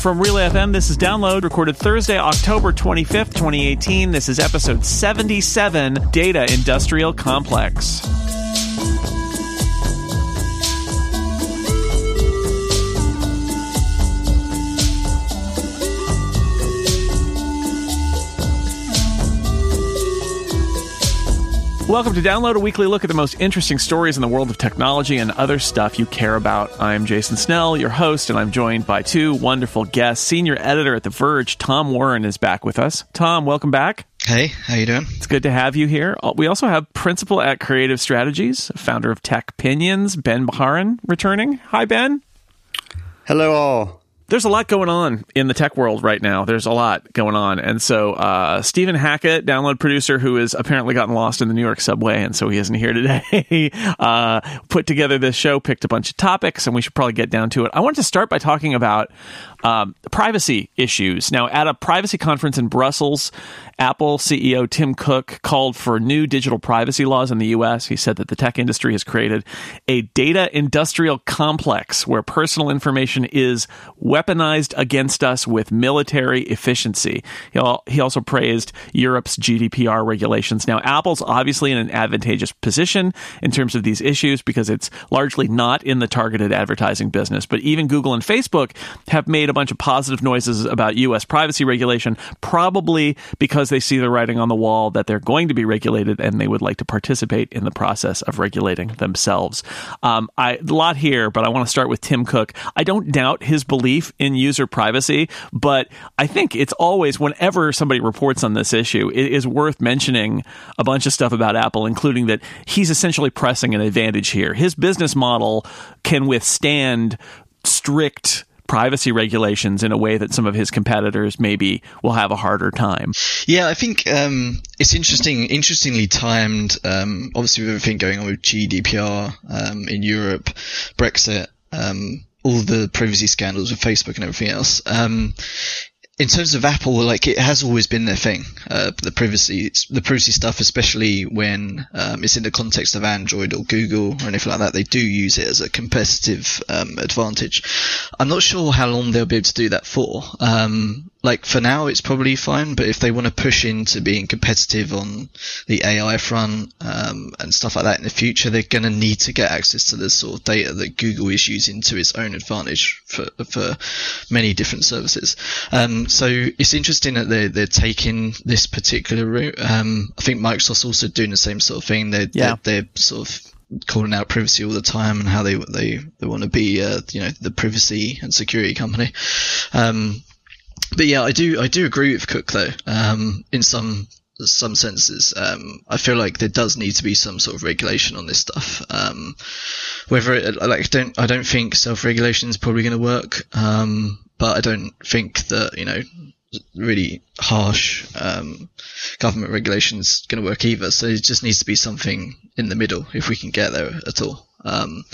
From Relay FM, this is Download, recorded Thursday, October 25th, 2018. This is episode 77 Data Industrial Complex. Welcome to Download, a weekly look at the most interesting stories in the world of technology and other stuff you care about. I'm Jason Snell, your host, and I'm joined by two wonderful guests. Senior editor at The Verge, Tom Warren, is back with us. Tom, welcome back. Hey, how you doing? It's good to have you here. Uh, we also have principal at Creative Strategies, founder of Techpinions, Ben Bajarin, returning. Hi, Ben. Hello, all there's a lot going on in the tech world right now. There's a lot going on. And so, uh, Stephen Hackett, download producer, who has apparently gotten lost in the New York subway, and so he isn't here today, uh, put together this show, picked a bunch of topics, and we should probably get down to it. I wanted to start by talking about um, privacy issues. Now, at a privacy conference in Brussels, Apple CEO Tim Cook called for new digital privacy laws in the U.S. He said that the tech industry has created a data industrial complex where personal information is weaponized against us with military efficiency. He also praised Europe's GDPR regulations. Now, Apple's obviously in an advantageous position in terms of these issues because it's largely not in the targeted advertising business. But even Google and Facebook have made a bunch of positive noises about U.S. privacy regulation, probably because because they see the writing on the wall that they're going to be regulated and they would like to participate in the process of regulating themselves. Um, I, a lot here, but I want to start with Tim Cook. I don't doubt his belief in user privacy, but I think it's always, whenever somebody reports on this issue, it is worth mentioning a bunch of stuff about Apple, including that he's essentially pressing an advantage here. His business model can withstand strict privacy regulations in a way that some of his competitors maybe will have a harder time. Yeah, I think um, it's interesting, interestingly timed. Um, obviously, with everything going on with GDPR um, in Europe, Brexit, um, all the privacy scandals with Facebook and everything else. Um, in terms of Apple, like it has always been their thing, uh, the privacy, the privacy stuff, especially when um, it's in the context of Android or Google or anything like that. They do use it as a competitive um, advantage. I'm not sure how long they'll be able to do that for. Um, like for now it's probably fine, but if they want to push into being competitive on the AI front um, and stuff like that in the future, they're going to need to get access to the sort of data that Google is using to its own advantage for for many different services. Um, so it's interesting that they're they're taking this particular route. Um, I think Microsoft's also doing the same sort of thing. They're yeah. they're, they're sort of calling out privacy all the time and how they they they want to be uh, you know the privacy and security company. Um, but yeah, I do I do agree with Cook though. Um, in some some senses, um, I feel like there does need to be some sort of regulation on this stuff. Um, whether it, like I don't I don't think self regulation is probably going to work. Um, but I don't think that you know really harsh um, government regulation is going to work either. So it just needs to be something in the middle if we can get there at all. Um,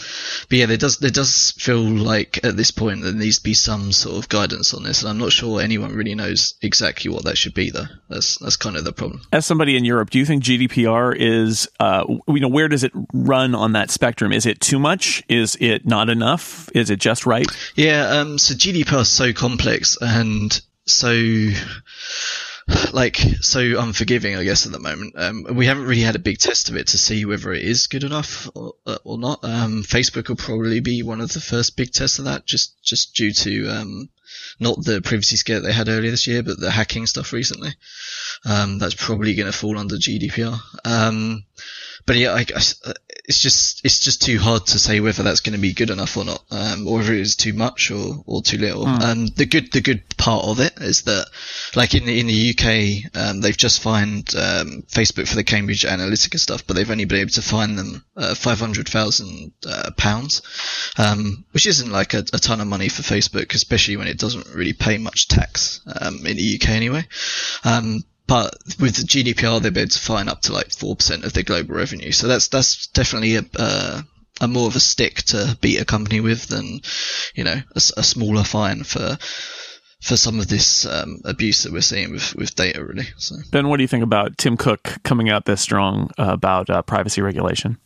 but yeah, there does there does feel like at this point there needs to be some sort of guidance on this, and I'm not sure anyone really knows exactly what that should be. Though that's that's kind of the problem. As somebody in Europe, do you think GDPR is uh, you know where does it run on that spectrum? Is it too much? Is it not enough? Is it just right? Yeah. Um, so GDPR is so complex and so like so unforgiving, I guess, at the moment. Um, we haven't really had a big test of it to see whether it is good enough or, uh, or not. Um, Facebook will probably be one of the first big tests of that, just just due to um, not the privacy scare they had earlier this year, but the hacking stuff recently. Um, that's probably going to fall under GDPR. Um, but yeah, I, I, it's just it's just too hard to say whether that's going to be good enough or not, um, or whether it is too much or, or too little. Mm. Um, the good the good part of it is that, like in the in the UK, um, they've just fined um, Facebook for the Cambridge Analytica stuff, but they've only been able to fine them uh, five hundred thousand uh, pounds, um, which isn't like a, a, ton of money for Facebook, especially when it doesn't really pay much tax um, in the UK anyway. But with GDPR, they'll be able to fine up to like four percent of their global revenue. So that's that's definitely a a more of a stick to beat a company with than you know a, a smaller fine for for some of this um, abuse that we're seeing with, with data, really. So. Ben, what do you think about Tim Cook coming out this strong uh, about uh, privacy regulation?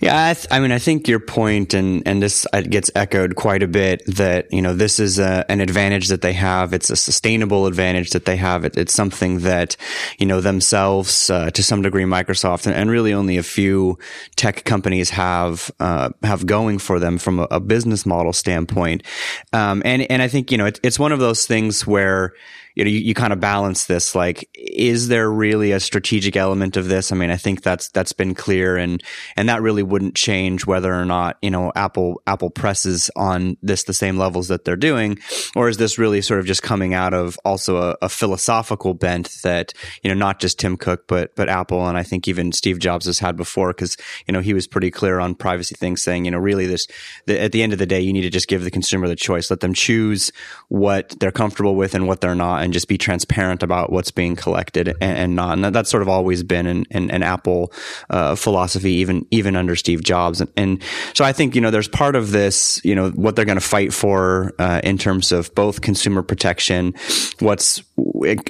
Yeah, I, th- I, mean, I think your point, and and this uh, gets echoed quite a bit. That you know, this is a, an advantage that they have. It's a sustainable advantage that they have. It, it's something that you know themselves, uh, to some degree, Microsoft, and, and, really only a few tech companies have uh, have going for them from a, a business model standpoint. Um, and and I think you know, it, it's one of those things where you know, you, you kind of balance this. Like, is there really a strategic element of this? I mean, I think that's that's been clear, and and that really wouldn't change whether or not you know Apple Apple presses on this the same levels that they're doing, or is this really sort of just coming out of also a, a philosophical bent that you know not just Tim Cook but but Apple and I think even Steve Jobs has had before because you know he was pretty clear on privacy things, saying you know really this the, at the end of the day you need to just give the consumer the choice, let them choose what they're comfortable with and what they're not and just be transparent about what's being collected and, and not. And that, that's sort of always been an, an, an Apple uh, philosophy, even even under Steve Jobs. And, and, so I think you know there's part of this, you know, what they're going to fight for uh, in terms of both consumer protection, what's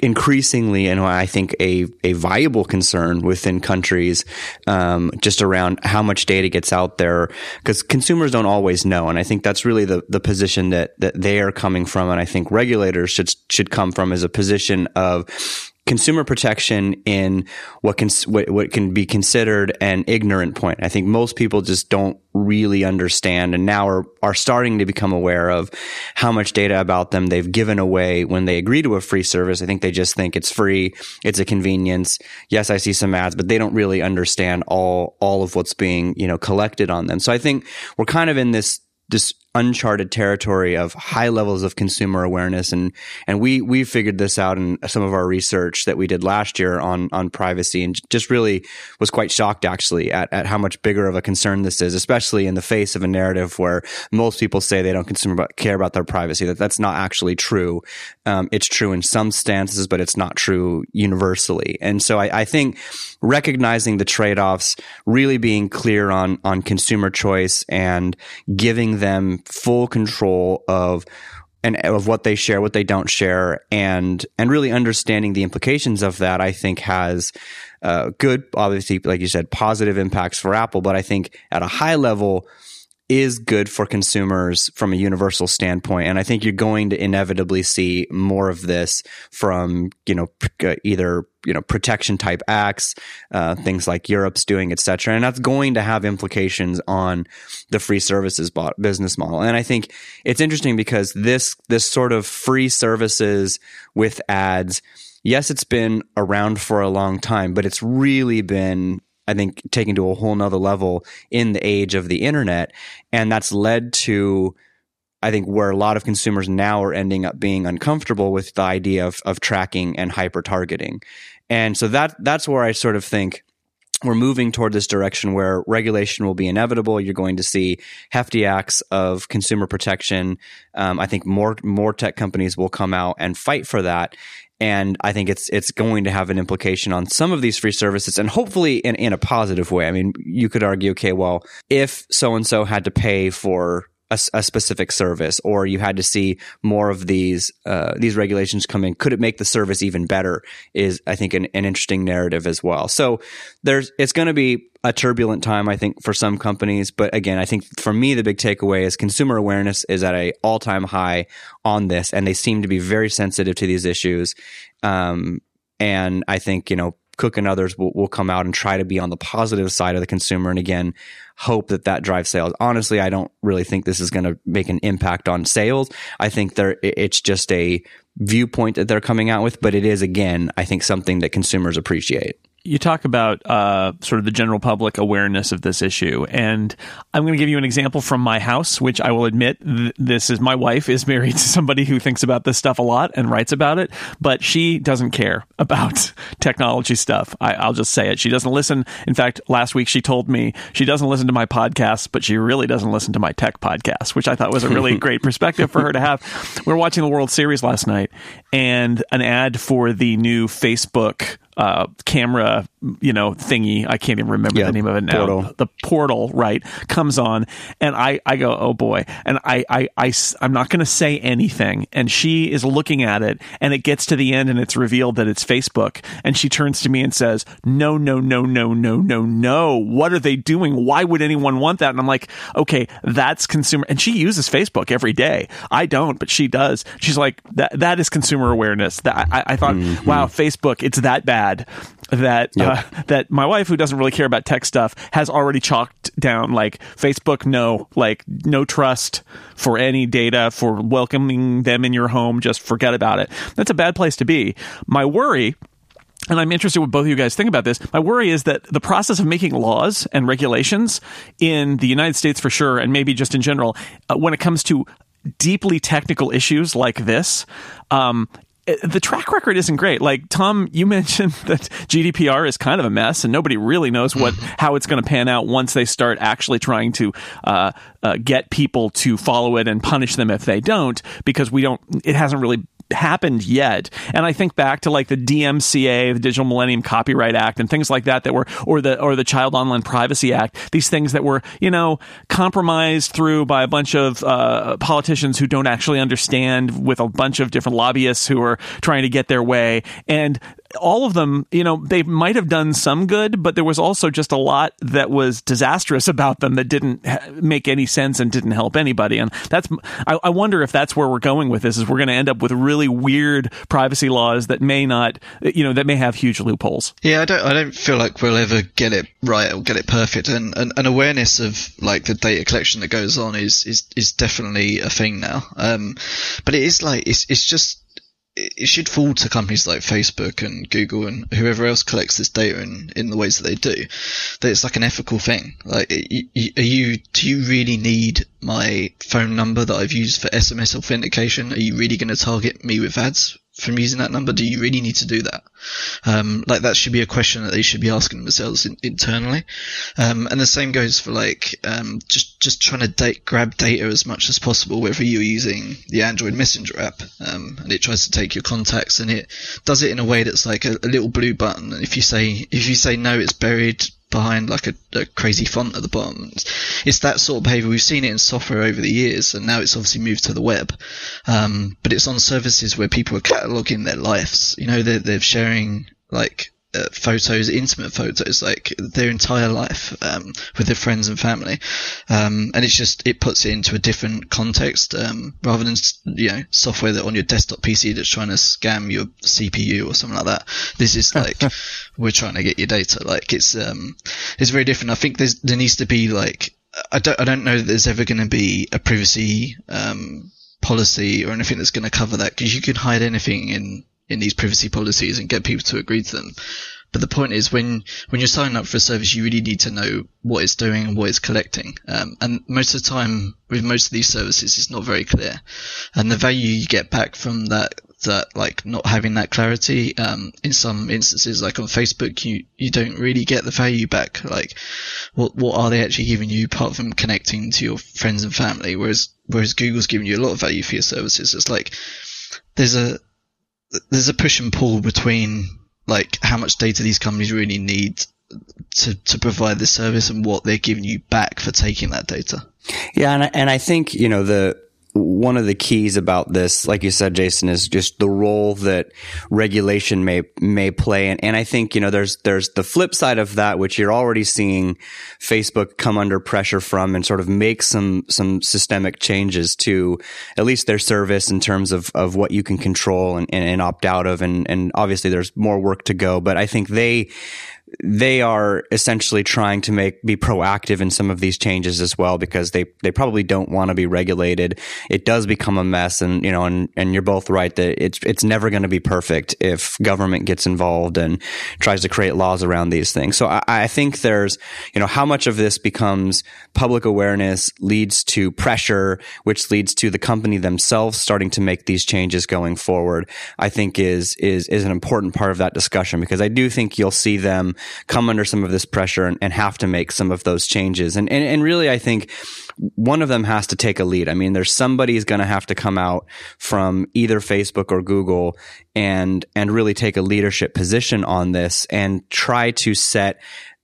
increasingly, and I think a a viable concern within countries, um, just around how much data gets out there, because consumers don't always know, and I think that's really the the position that that they are coming from, and I think regulators should should come from as a position of consumer protection in what can what, what, can be considered an ignorant point. I think most people just don't really understand and now are are starting to become aware of how much data about them they've given away when they agree to a free service. I think they just think it's free, it's a convenience. Yes, I see some ads, but they don't really understand all all of what's being, you know, collected on them. So I think we're kind of in this this uncharted territory of high levels of consumer awareness. And and we we figured this out in some of our research that we did last year on on privacy and just really was quite shocked actually at, at how much bigger of a concern this is especially in the face of a narrative where most people say they don't consumer about, care about their privacy that that's not actually true. Um, it's true in some stances but it's not true universally. And so I, I think recognizing the trade-offs really being clear on on consumer choice and giving them full control of and of what they share, what they don't share, and and really understanding the implications of that, I think has uh, good, obviously, like you said, positive impacts for Apple. But I think at a high level, is good for consumers from a universal standpoint. And I think you're going to inevitably see more of this from, you know, uh, either, you know, protection type acts, uh, things like Europe's doing, et cetera. And that's going to have implications on the free services business model. And I think it's interesting because this, this sort of free services with ads, yes, it's been around for a long time, but it's really been I think taken to a whole nother level in the age of the internet. And that's led to, I think, where a lot of consumers now are ending up being uncomfortable with the idea of, of tracking and hyper targeting. And so that, that's where I sort of think we're moving toward this direction where regulation will be inevitable. You're going to see hefty acts of consumer protection. Um, I think more more tech companies will come out and fight for that, and I think it's it's going to have an implication on some of these free services, and hopefully in in a positive way. I mean, you could argue, okay, well, if so and so had to pay for a, a, specific service, or you had to see more of these uh, these regulations come in. Could it make the service even better? Is I think an, an interesting narrative as well. So there's it's going to be a turbulent time, I think, for some companies. But again, I think for me, the big takeaway is consumer awareness is at a all time high on this, and they seem to be very sensitive to these issues. Um, and I think you know Cook and others will, will come out and try to be on the positive side of the consumer. And again, hope that that drives sales. Honestly, I don't really think this is going to make an impact on sales. I think there, it's just a viewpoint that they're coming out with, but it is again, I think something that consumers appreciate you talk about uh, sort of the general public awareness of this issue, and I'm going to give you an example from my house, which I will admit th- this is my wife is married to somebody who thinks about this stuff a lot and writes about it, but she doesn't care about technology stuff. I, will just say it. She doesn't listen. In fact, last week she told me she doesn't listen to my podcast, but she really doesn't listen to my tech podcast, which I thought was a really great perspective for her to have. We were watching the World Series last night, and an ad for the new Facebook uh, camera you know thingy. I can't even remember Yeah, the name of it now. portal. the portal right comes on and i i go oh boy. And I, I, I I'm not going to say anything. And she is looking at it and it gets to the end and it's revealed that it's facebook. And she turns to me and says no no no no no no no. What are they doing? Why would anyone want that? And i'm like okay that's consumer and she uses facebook every day. I don't but she does. She's like that that is consumer awareness. That i, I thought wow facebook it's that bad that uh, that my wife who doesn't really care about tech stuff has already chalked down like Facebook no like no trust for any data for welcoming them in your home just forget about it that's a bad place to be my worry and I'm interested what both of you guys think about this. My worry is that the process of making laws and regulations in the United States for sure, and maybe just in general, uh, when it comes to deeply technical issues like this, um, the track record isn't great. Like Tom, you mentioned that GDPR is kind of a mess, and nobody really knows what how it's going to pan out once they start actually trying to uh, uh, get people to follow it and punish them if they don't, because we don't. It hasn't really happened yet. And I think back to like the DMCA, the Digital Millennium Copyright Act, and things like that that were, or the or the Child Online Privacy Act. These things that were, you know, compromised through by a bunch of uh, politicians who don't actually understand, with a bunch of different lobbyists who are trying to get their way. And all of them, you know, they might have done some good, but there was also just a lot that was disastrous about them that didn't make any sense and didn't help anybody. And that's, I, I wonder if that's where we're going with this. Is we're going to end up with really weird privacy laws that may not, you know, that may have huge loopholes. Yeah, I don't. I don't feel like we'll ever get it right or get it perfect. And an awareness of like the data collection that goes on is is is definitely a thing now. Um, but it is like it's it's just it should fall to companies like Facebook and Google and whoever else collects this data in, in the ways that they do. That it's like an ethical thing. Like, are you, do you really need my phone number that I've used for SMS authentication? Are you really going to target me with ads from using that number? Do you really need to do that? Um, like that should be a question that they should be asking themselves in, internally. Um, and the same goes for like, um, just, just trying to date, grab data as much as possible, whether you're using the Android Messenger app, um, and it tries to take your contacts and it does it in a way that's like a, a little blue button. And if you say, if you say no, it's buried behind like a, a crazy font at the bottom. It's, that sort of behavior. We've seen it in software over the years, and now it's obviously moved to the web. Um, but it's on services where people are cataloging their lives. You know, they're, they're sharing like uh, photos, intimate photos, like their entire life um, with their friends and family, um, and it's just it puts it into a different context um, rather than you know software that on your desktop PC that's trying to scam your CPU or something like that. This is like we're trying to get your data. Like it's um, it's very different. I think there's there needs to be like I don't I don't know that there's ever going to be a privacy um, policy or anything that's going to cover that because you can hide anything in in these privacy policies and get people to agree to them. But the point is, when when you're signing up for a service, you really need to know what it's doing and what it's collecting. Um, and most of the time, with most of these services, it's not very clear. And the value you get back from that that like not having that clarity um, in some instances like on facebook you you don't really get the value back like what what are they actually giving you apart from connecting to your friends and family whereas whereas google's giving you a lot of value for your services it's like there's a there's a push and pull between like how much data these companies really need to to provide the service and what they're giving you back for taking that data. Yeah, and I, and I think you know the one of the keys about this, like you said, Jason, is just the role that regulation may may play, and, and I think you know there's there's the flip side of that, which you're already seeing Facebook come under pressure from and sort of make some some systemic changes to at least their service in terms of of what you can control and, and, and opt out of, and and obviously there's more work to go, but I think they they are essentially trying to make be proactive in some of these changes as well because they they probably don't want to be regulated. It does become a mess, and you know, and and you're both right that it's it's never going to be perfect if government gets involved and tries to create laws around these things. So I, I think there's you know how much of this becomes public awareness leads to pressure, which leads to the company themselves starting to make these changes going forward. I think is is is an important part of that discussion because I do think you'll see them come under some of this pressure and, and have to make some of those changes. And, and, and really, I think one of them has to take a lead. I mean, there's somebody's going to have to come out from either Facebook or Google and and really take a leadership position on this and try to set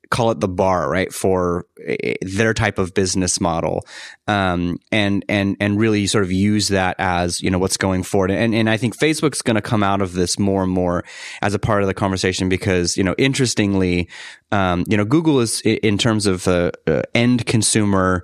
call it the bar, right, for eh, their type of business model, um, and and and really sort of use that as you know what's going forward. And and I think Facebook's going to come out of this more and more as a part of the conversation because you know interestingly, um, you know Google is in terms of uh, uh, end consumer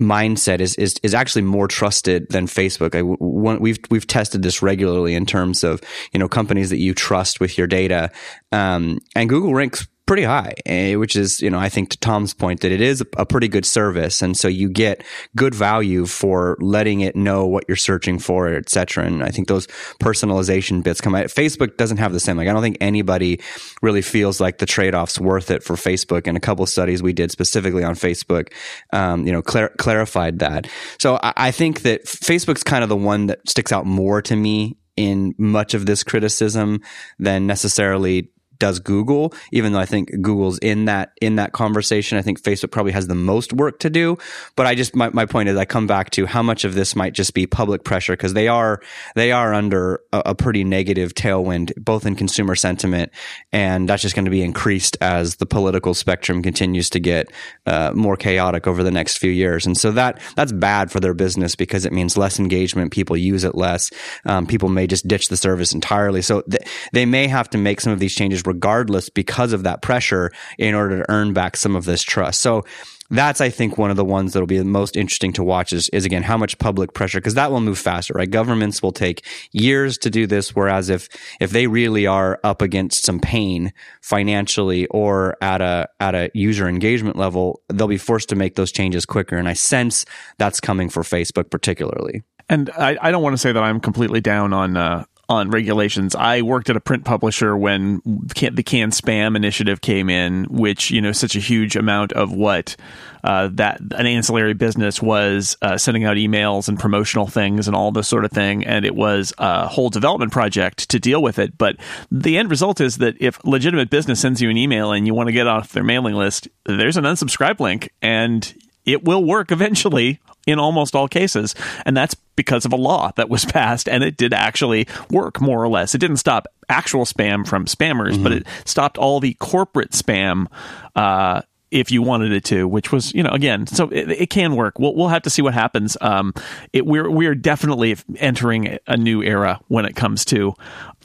mindset is, is is actually more trusted than Facebook. I, we've we've tested this regularly in terms of you know companies that you trust with your data, um, and Google ranks pretty high, eh, which is, you know, I think to Tom's point that it is a pretty good service. And so you get good value for letting it know what you're searching for, et cetera. And I think those personalization bits come out. Facebook doesn't have the same. Like, I don't think anybody really feels like the trade off's worth it for Facebook. And a couple studies we did specifically on Facebook, um, you know, clar- clarified that. So I, I think that Facebook's kind of the one that sticks out more to me in much of this criticism than necessarily does Google, even though I think Google's in that in that conversation. I think Facebook probably has the most work to do. But I just my, my point is I come back to how much of this might just be public pressure because they are they are under a, a, pretty negative tailwind, both in consumer sentiment, and that's just going to be increased as the political spectrum continues to get uh, more chaotic over the next few years. And so that that's bad for their business because it means less engagement. People use it less. Um, people may just ditch the service entirely. So th- they may have to make some of these changes regardless because of that pressure in order to earn back some of this trust. So that's I think one of the ones that'll be the most interesting to watch is, is again how much public pressure because that will move faster, right? Governments will take years to do this, whereas if if they really are up against some pain financially or at a at a user engagement level, they'll be forced to make those changes quicker. And I sense that's coming for Facebook particularly. And I, I don't want to say that I'm completely down on uh, on regulations. I worked at a print publisher when the can spam initiative came in, which you know such a huge amount of what uh, that an ancillary business was uh, sending out emails and promotional things and all this sort of thing, and it was a whole development project to deal with it. But the end result is that if legitimate business sends you an email and you want to get off their mailing list, there's an unsubscribe link and it will work eventually in almost all cases. And that's because of a law that was passed and it did actually work more or less. It didn't stop actual spam from spammers, mm-hmm. but it stopped all the corporate spam uh, if you wanted it to, which was, you know, again, so it, it can work. We'll, we'll have to see what happens. Um, it, we're, we're definitely entering a new era when it comes to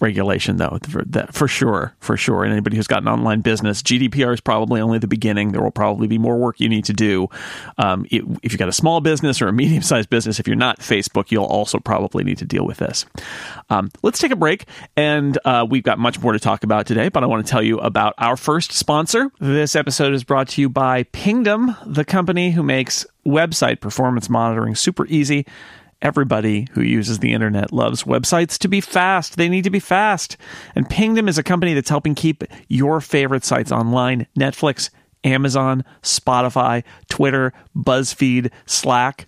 regulation, though, for, that, for sure, for sure. And anybody who's got an online business, GDPR is probably only the beginning. There will probably be more work you need to do. Um, it, if you've got a small business or a medium sized business, if you're not Facebook, you'll also probably need to deal with this. Um, let's take a break, and uh, we've got much more to talk about today, but I want to tell you about our first sponsor. This episode is brought to you by Pingdom, the company who makes website performance monitoring super easy Everybody who uses the internet loves websites to be fast. They need to be fast. And Pingdom is a company that's helping keep your favorite sites online Netflix, Amazon, Spotify, Twitter, BuzzFeed, Slack.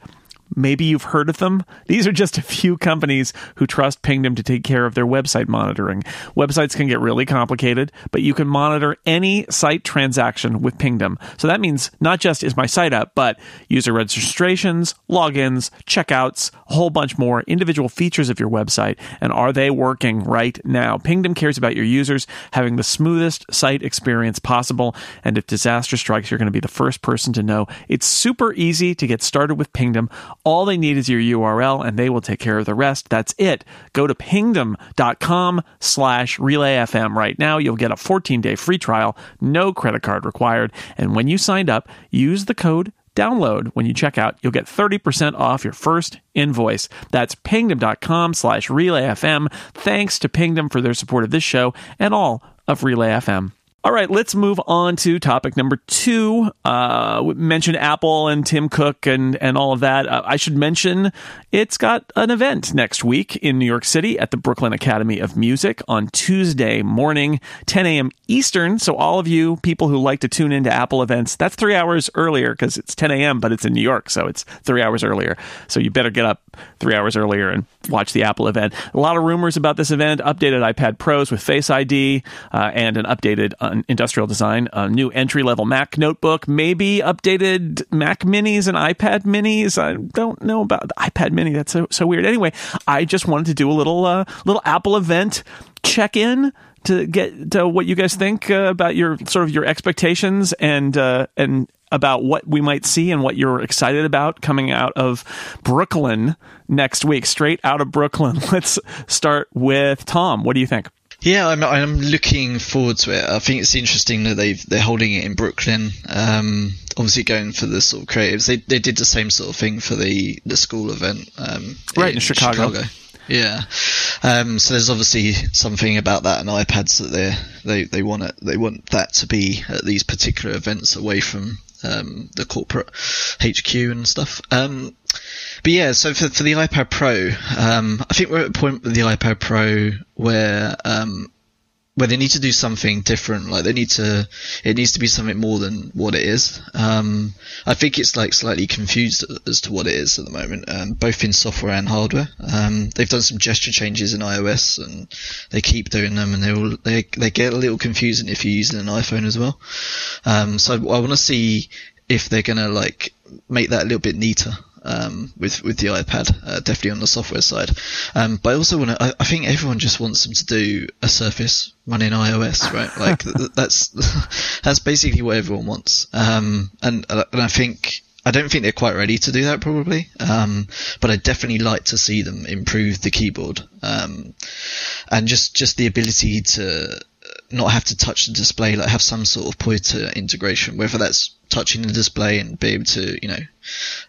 Maybe you've heard of them. These are just a few companies who trust Pingdom to take care of their website monitoring. Websites can get really complicated, but you can monitor any site transaction with Pingdom. So that means not just is my site up, but user registrations, logins, checkouts, a whole bunch more individual features of your website. And are they working right now? Pingdom cares about your users having the smoothest site experience possible. And if disaster strikes, you're going to be the first person to know. It's super easy to get started with Pingdom all they need is your URL and they will take care of the rest. That's it. Go to pingdom.com slash relayfm right now. You'll get a 14 day free trial, no credit card required. And when you signed up, use the code download when you check out. You'll get 30% off your first invoice. That's pingdom.com slash relayfm. Thanks to Pingdom for their support of this show and all of Relay FM. All right, let's move on to topic number two. Uh, mentioned Apple and Tim Cook and, and all of that. Uh, I should mention it's got an event next week in New York City at the Brooklyn Academy of Music on Tuesday morning, 10 a.m. Eastern. So, all of you people who like to tune into Apple events, that's three hours earlier because it's 10 a.m., but it's in New York. So, it's three hours earlier. So, you better get up three hours earlier and watch the Apple event. A lot of rumors about this event updated iPad Pros with Face ID uh, and an updated industrial design, a new entry level Mac notebook, maybe updated Mac Minis and iPad Minis. I don't know about the iPad Mini. That's so so weird. Anyway, I just wanted to do a little uh, little Apple event check in to get to what you guys think uh, about your sort of your expectations and uh, and about what we might see and what you're excited about coming out of Brooklyn next week, straight out of Brooklyn. Let's start with Tom. What do you think? Yeah, I'm, I'm looking forward to it. I think it's interesting that they've they're holding it in Brooklyn. Um, obviously, going for the sort of creatives, they they did the same sort of thing for the the school event, um, right in, in Chicago. Chicago. Yeah. Um, so there's obviously something about that and iPads that they they they want it they want that to be at these particular events away from um, the corporate HQ and stuff. Um, but yeah, so for, for the iPad Pro, um, I think we're at a point with the iPad Pro where um, where they need to do something different. Like they need to, it needs to be something more than what it is. Um, I think it's like slightly confused as to what it is at the moment, um, both in software and hardware. Um, they've done some gesture changes in iOS, and they keep doing them, and they all they they get a little confusing if you're using an iPhone as well. Um, so I want to see if they're gonna like make that a little bit neater um, with with the iPad, uh, definitely on the software side. Um, but I also want to. I, I, think everyone just wants them to do a Surface running iOS, right? Like that's that's basically what everyone wants. Um, and and I think I don't think they're quite ready to do that probably. Um, but I definitely like to see them improve the keyboard. Um, and just, just the ability to not have to touch the display, like have some sort of pointer integration, whether that's touching the display and be able to, you know,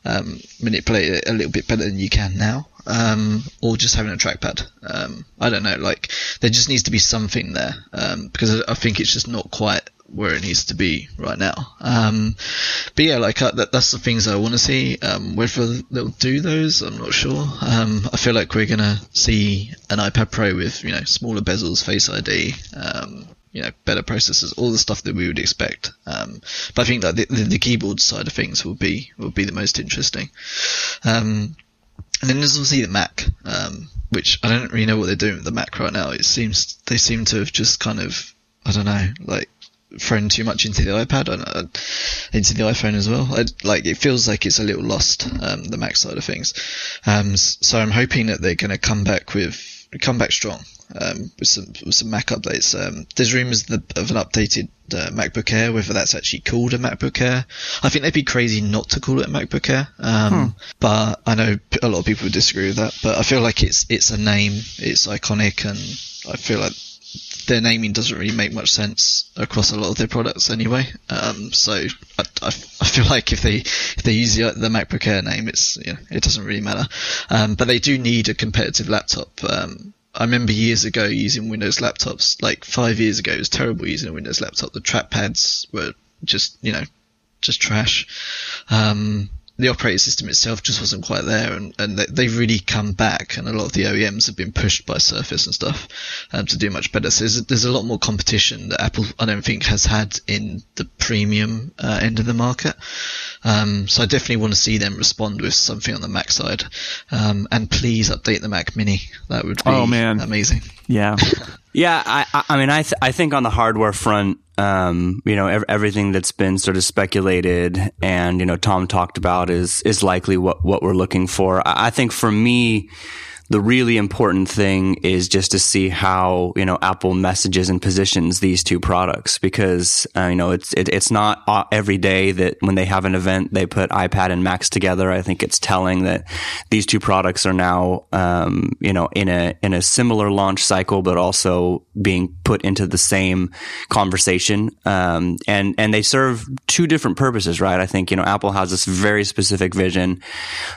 um, manipulate it a little bit better than you can now, um, or just having a trackpad. Um, I don't know, like there just needs to be something there um, because I think it's just not quite where it needs to be right now. Um, but yeah, like uh, that, that's the things I want to see. Um, whether they'll do those, I'm not sure. I feel like we're gonna see an iPad Pro with you know smaller bezels, Face ID, you know, better processors, all the stuff that we would expect. Um, but I think that the, the, keyboard side of things will be will be the most interesting. Um, and then there's obviously the Mac, which I don't really know what they're doing with the Mac right now. It seems they seem to have just kind of I don't know, like thrown too much into the iPad and uh, into the iPhone as well. I, like it feels like it's a little lost um, the Mac side of things. Um, so I'm hoping that they're going to come back with come back strong um, with some with some Mac updates. Um, there's rumours of an updated uh, MacBook Air, whether that's actually called a MacBook Air. I think they'd be crazy not to call it a MacBook Air. Um, hmm. But I know a lot of people would disagree with that. But I feel like it's it's a name, it's iconic, and I feel like their naming doesn't really make much sense across a lot of their products anyway. Um, so I, I, I, feel like if they if they use the, the MacBook Air name, it's you know, it doesn't really matter. Um, but they do need a competitive laptop. Um, I remember years ago using Windows laptops, like five years ago, it was terrible using a Windows laptop. The trackpads were just you know just trash. Um, the operating system itself just wasn't quite there, and, and they've really come back, and a lot of the OEMs have been pushed by Surface and stuff um, to do much better. So there's, there's a lot more competition that Apple, I don't think, has had in the premium uh, end of the market. Um, so I definitely want to see them respond with something on the Mac side, um, and please update the Mac Mini. That would be oh, man. amazing. Yeah, yeah. I, I mean, I, th- I think on the hardware front, um, you know, ev- everything that's been sort of speculated and, you know, Tom talked about is, is likely what, what we're looking for. I, I think for me, the really important thing is just to see how you know Apple messages and positions these two products because uh, you know it's it, it's not every day that when they have an event they put iPad and Macs together. I think it's telling that these two products are now um, you know in a in a similar launch cycle, but also being put into the same conversation. Um, and and they serve two different purposes, right? I think you know Apple has this very specific vision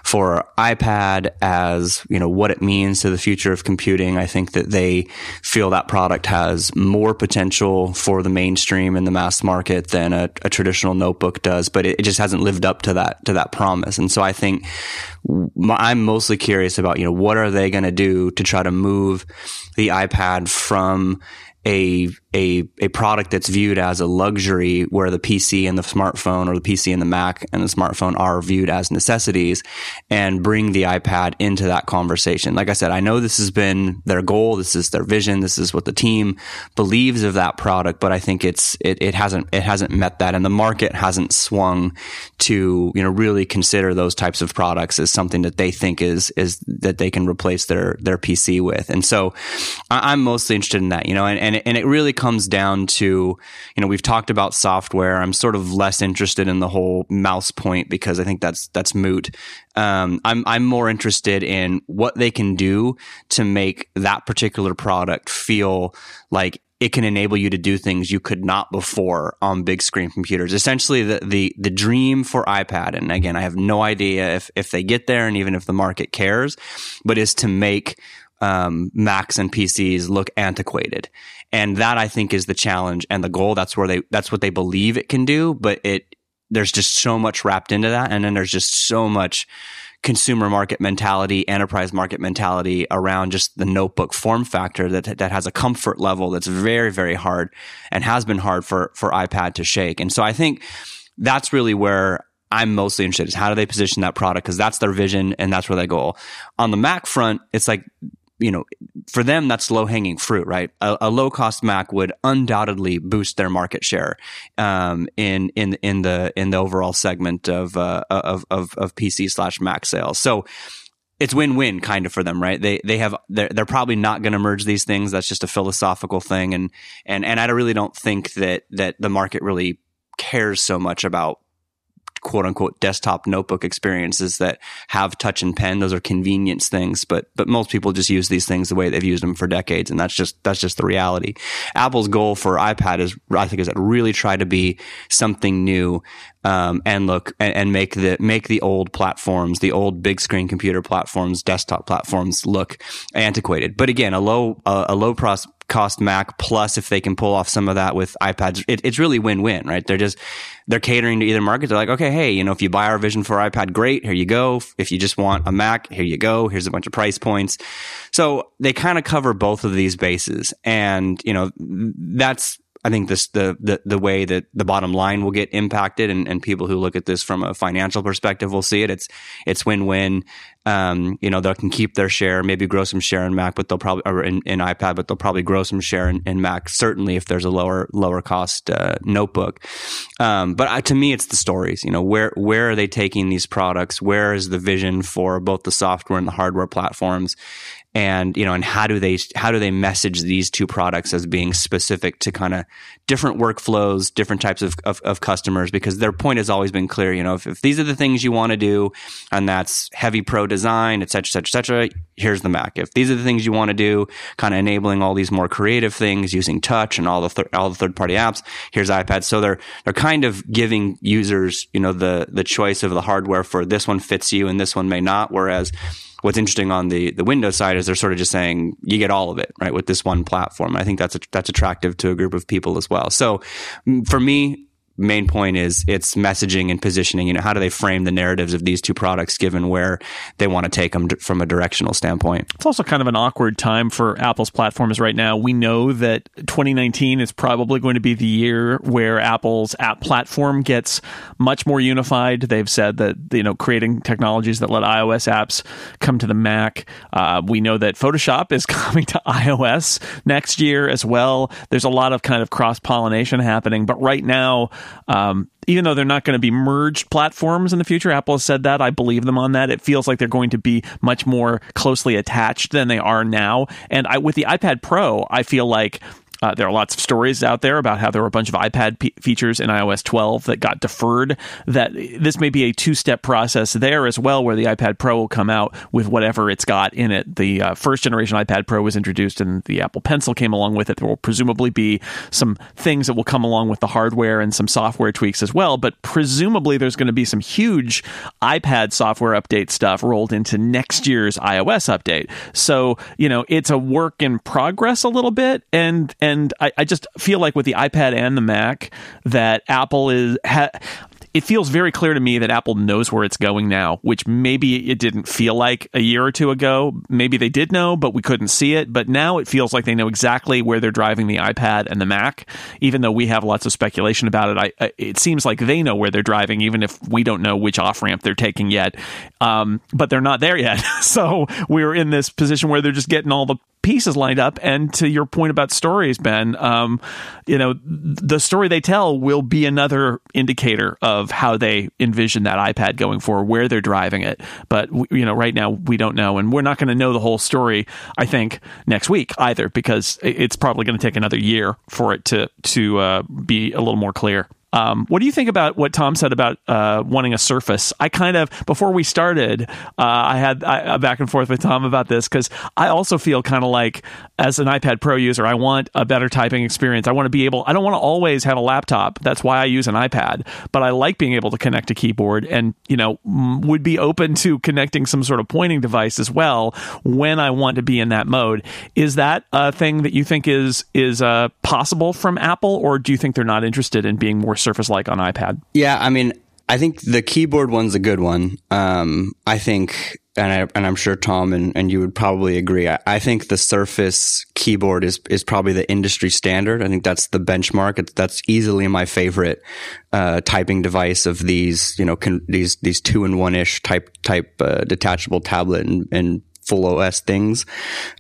for iPad as you know what it means to the future of computing. I think that they feel that product has more potential for the mainstream and the mass market than a, a traditional notebook does, but it, it, just hasn't lived up to that to that promise. And so I think I'm mostly curious about you know what are they going to do to try to move the iPad from a a a product that's viewed as a luxury where the PC and the smartphone or the PC and the Mac and the smartphone are viewed as necessities and bring the iPad into that conversation. Like I said, I know this has been their goal, this is their vision, this is what the team believes of that product, but I think it's it, it hasn't it hasn't met that and the market hasn't swung to, you know, really consider those types of products as something that they think is is that they can replace their their PC with. And so I'm mostly interested in that, you know, and, and, and it really comes down to, you know, we've talked about software. I'm sort of less interested in the whole mouse point because I think that's that's moot. Um, I'm I'm more interested in what they can do to make that particular product feel like it can enable you to do things you could not before on big screen computers. Essentially, the the the dream for iPad, and again, I have no idea if if they get there, and even if the market cares, but is to make um, Macs and PCs look antiquated. And that I think is the challenge and the goal. That's where they, that's what they believe it can do. But it, there's just so much wrapped into that. And then there's just so much consumer market mentality, enterprise market mentality around just the notebook form factor that, that has a comfort level that's very, very hard and has been hard for, for iPad to shake. And so I think that's really where I'm mostly interested is how do they position that product? Cause that's their vision and that's where they go. On the Mac front, it's like you know, for them, that's low hanging fruit, right? A, a, low cost Mac would undoubtedly boost their market share um, in in in the in the overall segment of uh, of, of of PC slash Mac sales. So it's win win kind of for them, right? They they have they're, they're probably not going to merge these things. That's just a philosophical thing, and and and I really don't think that that the market really cares so much about quote unquote desktop notebook experiences that have touch and pen. Those are convenience things, but but most people just use these things the way they've used them for decades, and that's just that's just the reality. Apple's goal for iPad is I think is that really try to be something new um, and look and, and, make the make the old platforms, the old big screen computer platforms, desktop platforms look antiquated. But again, a low uh, a low pros- cost Mac plus if they can pull off some of that with iPads, it, it's really win win, right? They're just they're catering to either market. They're like, okay, hey, you know, if you buy our vision for iPad, great, here you go. If you just want a Mac, here you go. Here's a bunch of price points. So they kind of cover both of these bases, and you know, that's I think this the, the the way that the bottom line will get impacted, and, and people who look at this from a financial perspective will see it. It's it's win win. Um, you know, they can keep their share, maybe grow some share in Mac, but they'll probably or in, in iPad, but they'll probably grow some share in, in Mac. Certainly, if there's a lower lower cost uh, notebook. Um, but uh, to me, it's the stories. You know, where where are they taking these products? Where is the vision for both the software and the hardware platforms? And you know and how do they how do they message these two products as being specific to kind of different workflows different types of, of, of, customers? Because their point has always been clear you know if, if these are the things you want to do and that's heavy pro design etc cetera, etc cetera, here's the mac. If these are the things you want to do kind of enabling all these more creative things using touch and all the thir- all the third party apps here's ipad so they're they're kind of giving users you know the the choice of the hardware for this one fits you and this one may not whereas what's interesting on the the Windows side is they're sort of just saying you get all of it right with this one platform. I think that's a, that's attractive to a group of people as well. So for me, main point is it's messaging and positioning. You know, how do they frame the narratives of these two products given where they want to take them from a directional standpoint? It's also kind of an awkward time for Apple's platforms right now. We know that 2019 is probably going to be the year where Apple's app platform gets much more unified. They've said that, you know, creating technologies that let iOS apps come to the Mac. Uh, we know that Photoshop is coming to iOS next year as well. There's a lot of kind of cross pollination happening, but right now, um, even though they're not going to be merged platforms in the future, Apple has said that. I believe them on that. It feels like they're going to be much more closely attached than they are now. And I, with the iPad Pro, I feel like uh, there are lots of stories out there about how there were a bunch of iPad p- features in iOS 12 that got deferred. That this may be a two step process there as well, where the iPad Pro will come out with whatever it's got in it. The uh, first generation iPad Pro was introduced, and the Apple Pencil came along with it. There will presumably be some things that will come along with the hardware and some software tweaks as well. But presumably, there's going to be some huge iPad software update stuff rolled into next year's iOS update. So you know, it's a work in progress a little bit, and and and I, I just feel like with the iPad and the Mac that Apple is. Ha- it feels very clear to me that Apple knows where it's going now, which maybe it didn't feel like a year or two ago. Maybe they did know, but we couldn't see it. But now it feels like they know exactly where they're driving the iPad and the Mac. Even though we have lots of speculation about it, I, it seems like they know where they're driving, even if we don't know which off ramp they're taking yet. Um, but they're not there yet. so we're in this position where they're just getting all the pieces lined up. And to your point about stories, Ben, um, you know, the story they tell will be another indicator of how they envision that iPad going forward, where they're driving it. But you know, right now we don't know, and we're not going to know the whole story. I think next week either, because it's probably going to take another year for it to to uh, be a little more clear. Um, what do you think about what Tom said about uh, wanting a Surface? I kind of before we started, uh, I had a back and forth with Tom about this because I also feel kind of like as an iPad Pro user, I want a better typing experience. I want to be able. I don't want to always have a laptop. That's why I use an iPad. But I like being able to connect a keyboard, and you know, would be open to connecting some sort of pointing device as well when I want to be in that mode. Is that a thing that you think is is uh, possible from Apple, or do you think they're not interested in being more Surface like on iPad. Yeah, I mean, I think the keyboard one's a good one. Um, I think, and, I, and I'm sure Tom and, and you would probably agree. I, I, think the Surface keyboard is is probably the industry standard. I think that's the benchmark. That's easily my favorite uh, typing device of these, you know, con- these these two in one ish type type uh, detachable tablet and, and full OS things.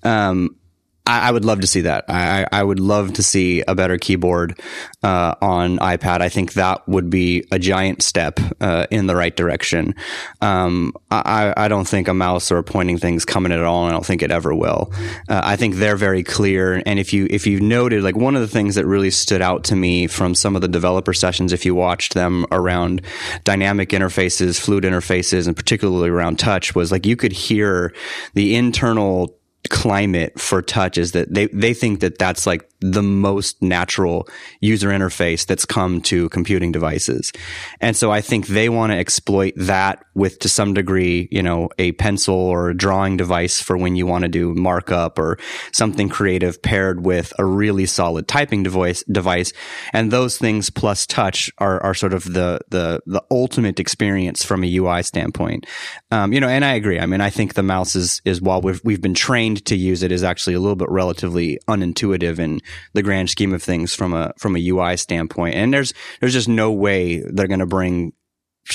Um, I, I would love to see that. I, I would love to see a better keyboard uh, on iPad. I think that would be a giant step uh, in the right direction. Um, I, I don't think a mouse or pointing thing's coming at all. And I don't think it ever will. Uh, I think they're very clear. And if you if you noted, like one of the things that really stood out to me from some of the developer sessions, if you watched them around dynamic interfaces, fluid interfaces, and particularly around touch, was like you could hear the internal climate for touch is that they, they think that that's like the most natural user interface that's come to computing devices. And so I think they want to exploit that with to some degree, you know, a pencil or a drawing device for when you want to do markup or something creative paired with a really solid typing device device. And those things plus touch are, are sort of the, the, the ultimate experience from a UI standpoint. Um, you know, and I agree. I mean, I think the mouse is, is while we've, we've been trained to use it is actually a little bit relatively unintuitive and the grand scheme of things from a from a UI standpoint. And there's there's just no way they're going to bring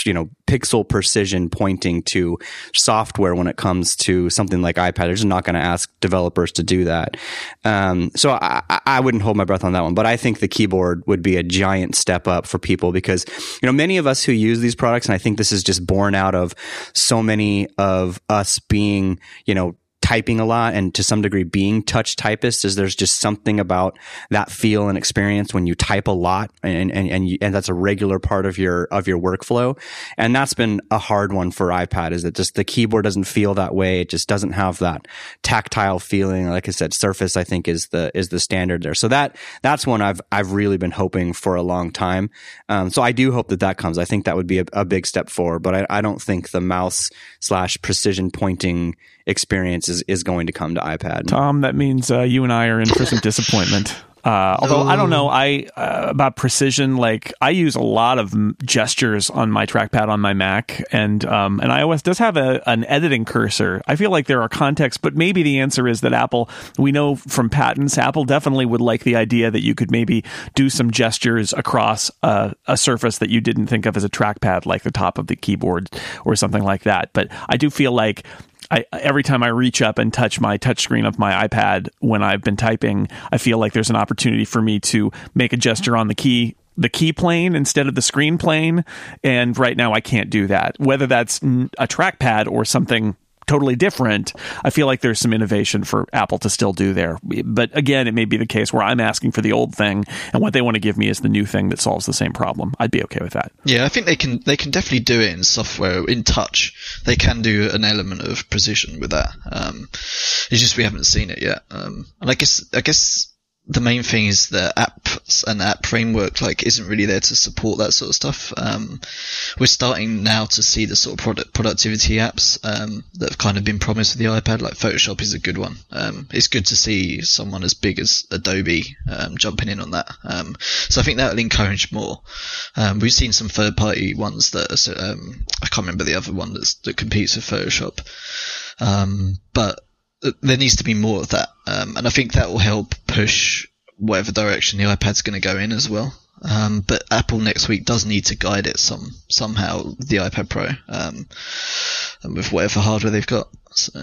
you know pixel precision pointing to software when it comes to something like iPad. They're just not going to ask developers to do that. Um, so I, I wouldn't hold my breath on that one. But I think the keyboard would be a giant step up for people because you know many of us who use these products, and I think this is just born out of so many of us being you know typing a lot and to some degree being touch typists is there's just something about that feel and experience when you type a lot and and and, you, and that's a regular part of your of your workflow. And that's been a hard one for iPad is that just the keyboard doesn't feel that way. It just doesn't have that tactile feeling. Like I said Surface I think is the is the standard there. So that that's one I've I've really been hoping for a long time. Um, so I do hope that that comes. I think that would be a, a big step forward but I, I don't think the mouse slash precision pointing experience is, is going to come to iPad. Tom, that means uh, you and I are in for some disappointment. Uh, although I don't know, I uh, about precision. Like I use a lot of gestures on my trackpad on my Mac, and um, and iOS does have a, an editing cursor. I feel like there are contexts, but maybe the answer is that Apple. We know from patents, Apple definitely would like the idea that you could maybe do some gestures across a, a surface that you didn't think of as a trackpad, like the top of the keyboard or something like that. But I do feel like I, every time I reach up and touch my touchscreen of my iPad when I've been typing, I feel like there's an opportunity for me to make a gesture on the key the key plane instead of the screen plane. And right now I can't do that. Whether that's a trackpad or something totally different, I feel like there's some innovation for Apple to still do there. But again, it may be the case where I'm asking for the old thing, and what they want to give me is the new thing that solves the same problem. I'd be okay with that. Yeah, I think they can they can definitely do it in software in touch. They can do an element of precision with that. Um, it's just we haven't seen it yet. Um, and I guess I guess the main thing is the apps and app framework like isn't really there to support that sort of stuff. Um, we're starting now to see the sort of product productivity apps um, that have kind of been promised with the iPad. Like Photoshop is a good one. Um, it's good to see someone as big as Adobe um, jumping in on that. Um, so I think that will encourage more. Um, we've seen some third party ones that are, I can't remember the other one that competes with Photoshop. but there needs to be more of that, um, and I think that will help push whatever direction the iPad's going to go in as well. Um, but Apple next week does need to guide it some somehow the iPad Pro um, with whatever hardware they've got. So.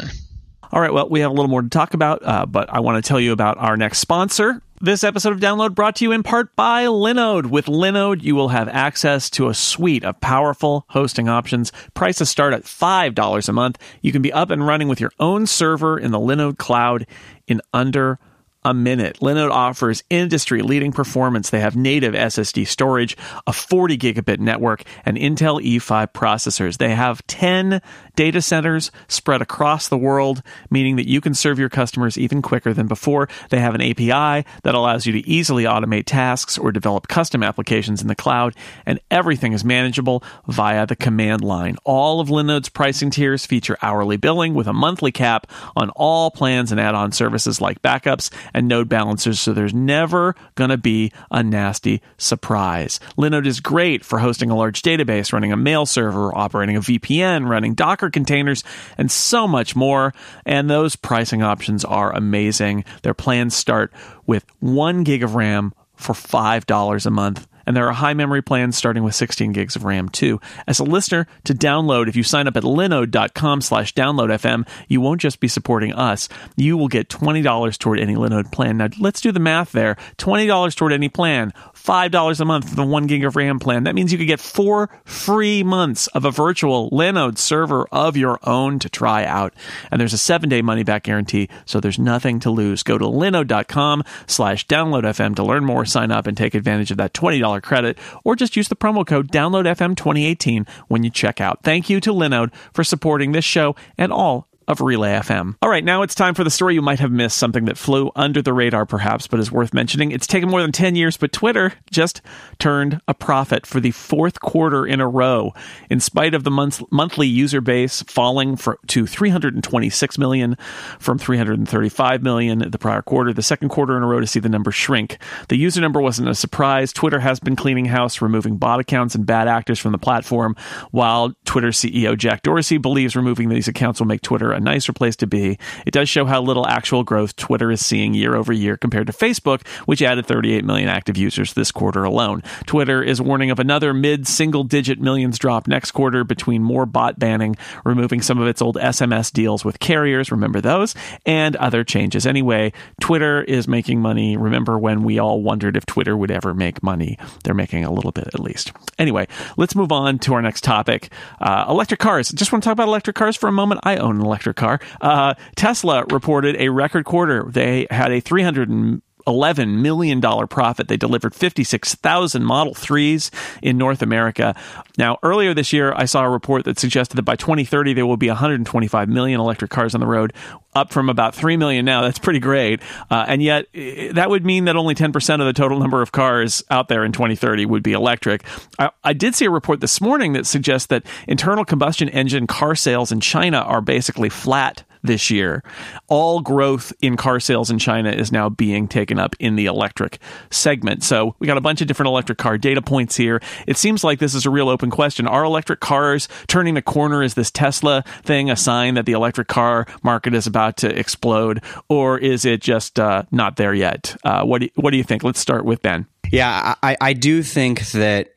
All right, well, we have a little more to talk about, uh, but I want to tell you about our next sponsor. This episode of Download brought to you in part by Linode. With Linode, you will have access to a suite of powerful hosting options. Prices start at $5 a month. You can be up and running with your own server in the Linode cloud in under a minute. Linode offers industry leading performance. They have native SSD storage, a 40 gigabit network, and Intel E5 processors. They have 10 data centers spread across the world, meaning that you can serve your customers even quicker than before. They have an API that allows you to easily automate tasks or develop custom applications in the cloud, and everything is manageable via the command line. All of Linode's pricing tiers feature hourly billing with a monthly cap on all plans and add on services like backups and node balancers, so there's never going to be a nasty surprise. Linode is great for hosting a large database, running a mail server, operating a VPN, running Docker containers, and so much more. And those pricing options are amazing. Their plans start with one gig of RAM for $5 a month and there are high memory plans starting with 16 gigs of RAM too. As a listener to download, if you sign up at linode.com slash downloadfm, you won't just be supporting us. You will get $20 toward any Linode plan. Now let's do the math there. $20 toward any plan, $5 a month for the one gig of RAM plan. That means you could get four free months of a virtual Linode server of your own to try out. And there's a seven day money back guarantee, so there's nothing to lose. Go to linode.com slash downloadfm to learn more, sign up, and take advantage of that $20 credit, or just use the promo code DownloadFM2018 when you check out. Thank you to Linode for supporting this show and all of Relay FM. All right, now it's time for the story you might have missed, something that flew under the radar perhaps, but is worth mentioning. It's taken more than 10 years, but Twitter just turned a profit for the fourth quarter in a row. In spite of the month- monthly user base falling for, to 326 million from 335 million the prior quarter, the second quarter in a row to see the number shrink. The user number wasn't a surprise. Twitter has been cleaning house, removing bot accounts and bad actors from the platform, while Twitter CEO Jack Dorsey believes removing these accounts will make Twitter a nicer place to be. It does show how little actual growth Twitter is seeing year over year compared to Facebook, which added 38 million active users this quarter alone. Twitter is warning of another mid single digit millions drop next quarter between more bot banning, removing some of its old SMS deals with carriers, remember those, and other changes. Anyway, Twitter is making money. Remember when we all wondered if Twitter would ever make money? They're making a little bit at least. Anyway, let's move on to our next topic uh, electric cars. Just want to talk about electric cars for a moment. I own an electric car. Uh, Tesla reported a record quarter. They had a 300 $11 million profit. They delivered 56,000 Model 3s in North America. Now, earlier this year, I saw a report that suggested that by 2030, there will be 125 million electric cars on the road, up from about 3 million now. That's pretty great. Uh, and yet, that would mean that only 10% of the total number of cars out there in 2030 would be electric. I, I did see a report this morning that suggests that internal combustion engine car sales in China are basically flat this year. All growth in car sales in China is now being taken up in the electric segment. So we got a bunch of different electric car data points here. It seems like this is a real open question. Are electric cars turning the corner? Is this Tesla thing a sign that the electric car market is about to explode, or is it just uh, not there yet? Uh, what do what do you think? Let's start with Ben. Yeah, I, I do think that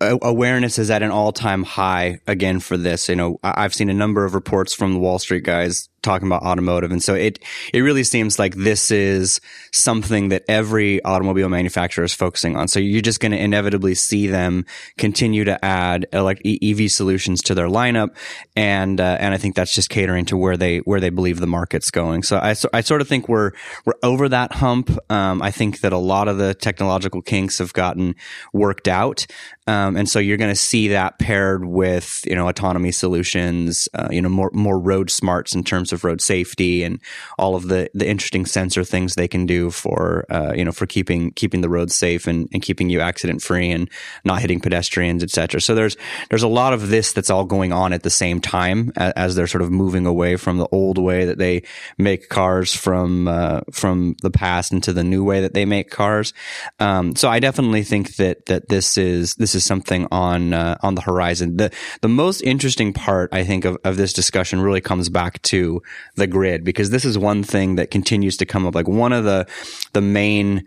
awareness is at an all time high again for this. You know, I've seen a number of reports from the Wall Street guys talking about automotive. And so it, it really seems like this is something that every automobile manufacturer is focusing on. So you're just going to inevitably see them continue to add elect- EV solutions to their lineup. And, uh, and I think that's just catering to where they, where they believe the market's going. So I, so I sort of think we're, we're over that hump. Um, I think that a lot of the technological kinks have gotten worked out. Um, and so you're going to see that paired with, you know, autonomy solutions, uh, you know, more, more road smarts in terms of road safety and all of the the interesting sensor things they can do for uh, you know for keeping keeping the roads safe and, and keeping you accident free and not hitting pedestrians, etc. So there's there's a lot of this that's all going on at the same time as, as they're sort of moving away from the old way that they make cars from uh, from the past into the new way that they make cars. Um, so I definitely think that that this is this is something on uh, on the horizon. The the most interesting part I think of, of this discussion really comes back to the grid because this is one thing that continues to come up. Like one of the the main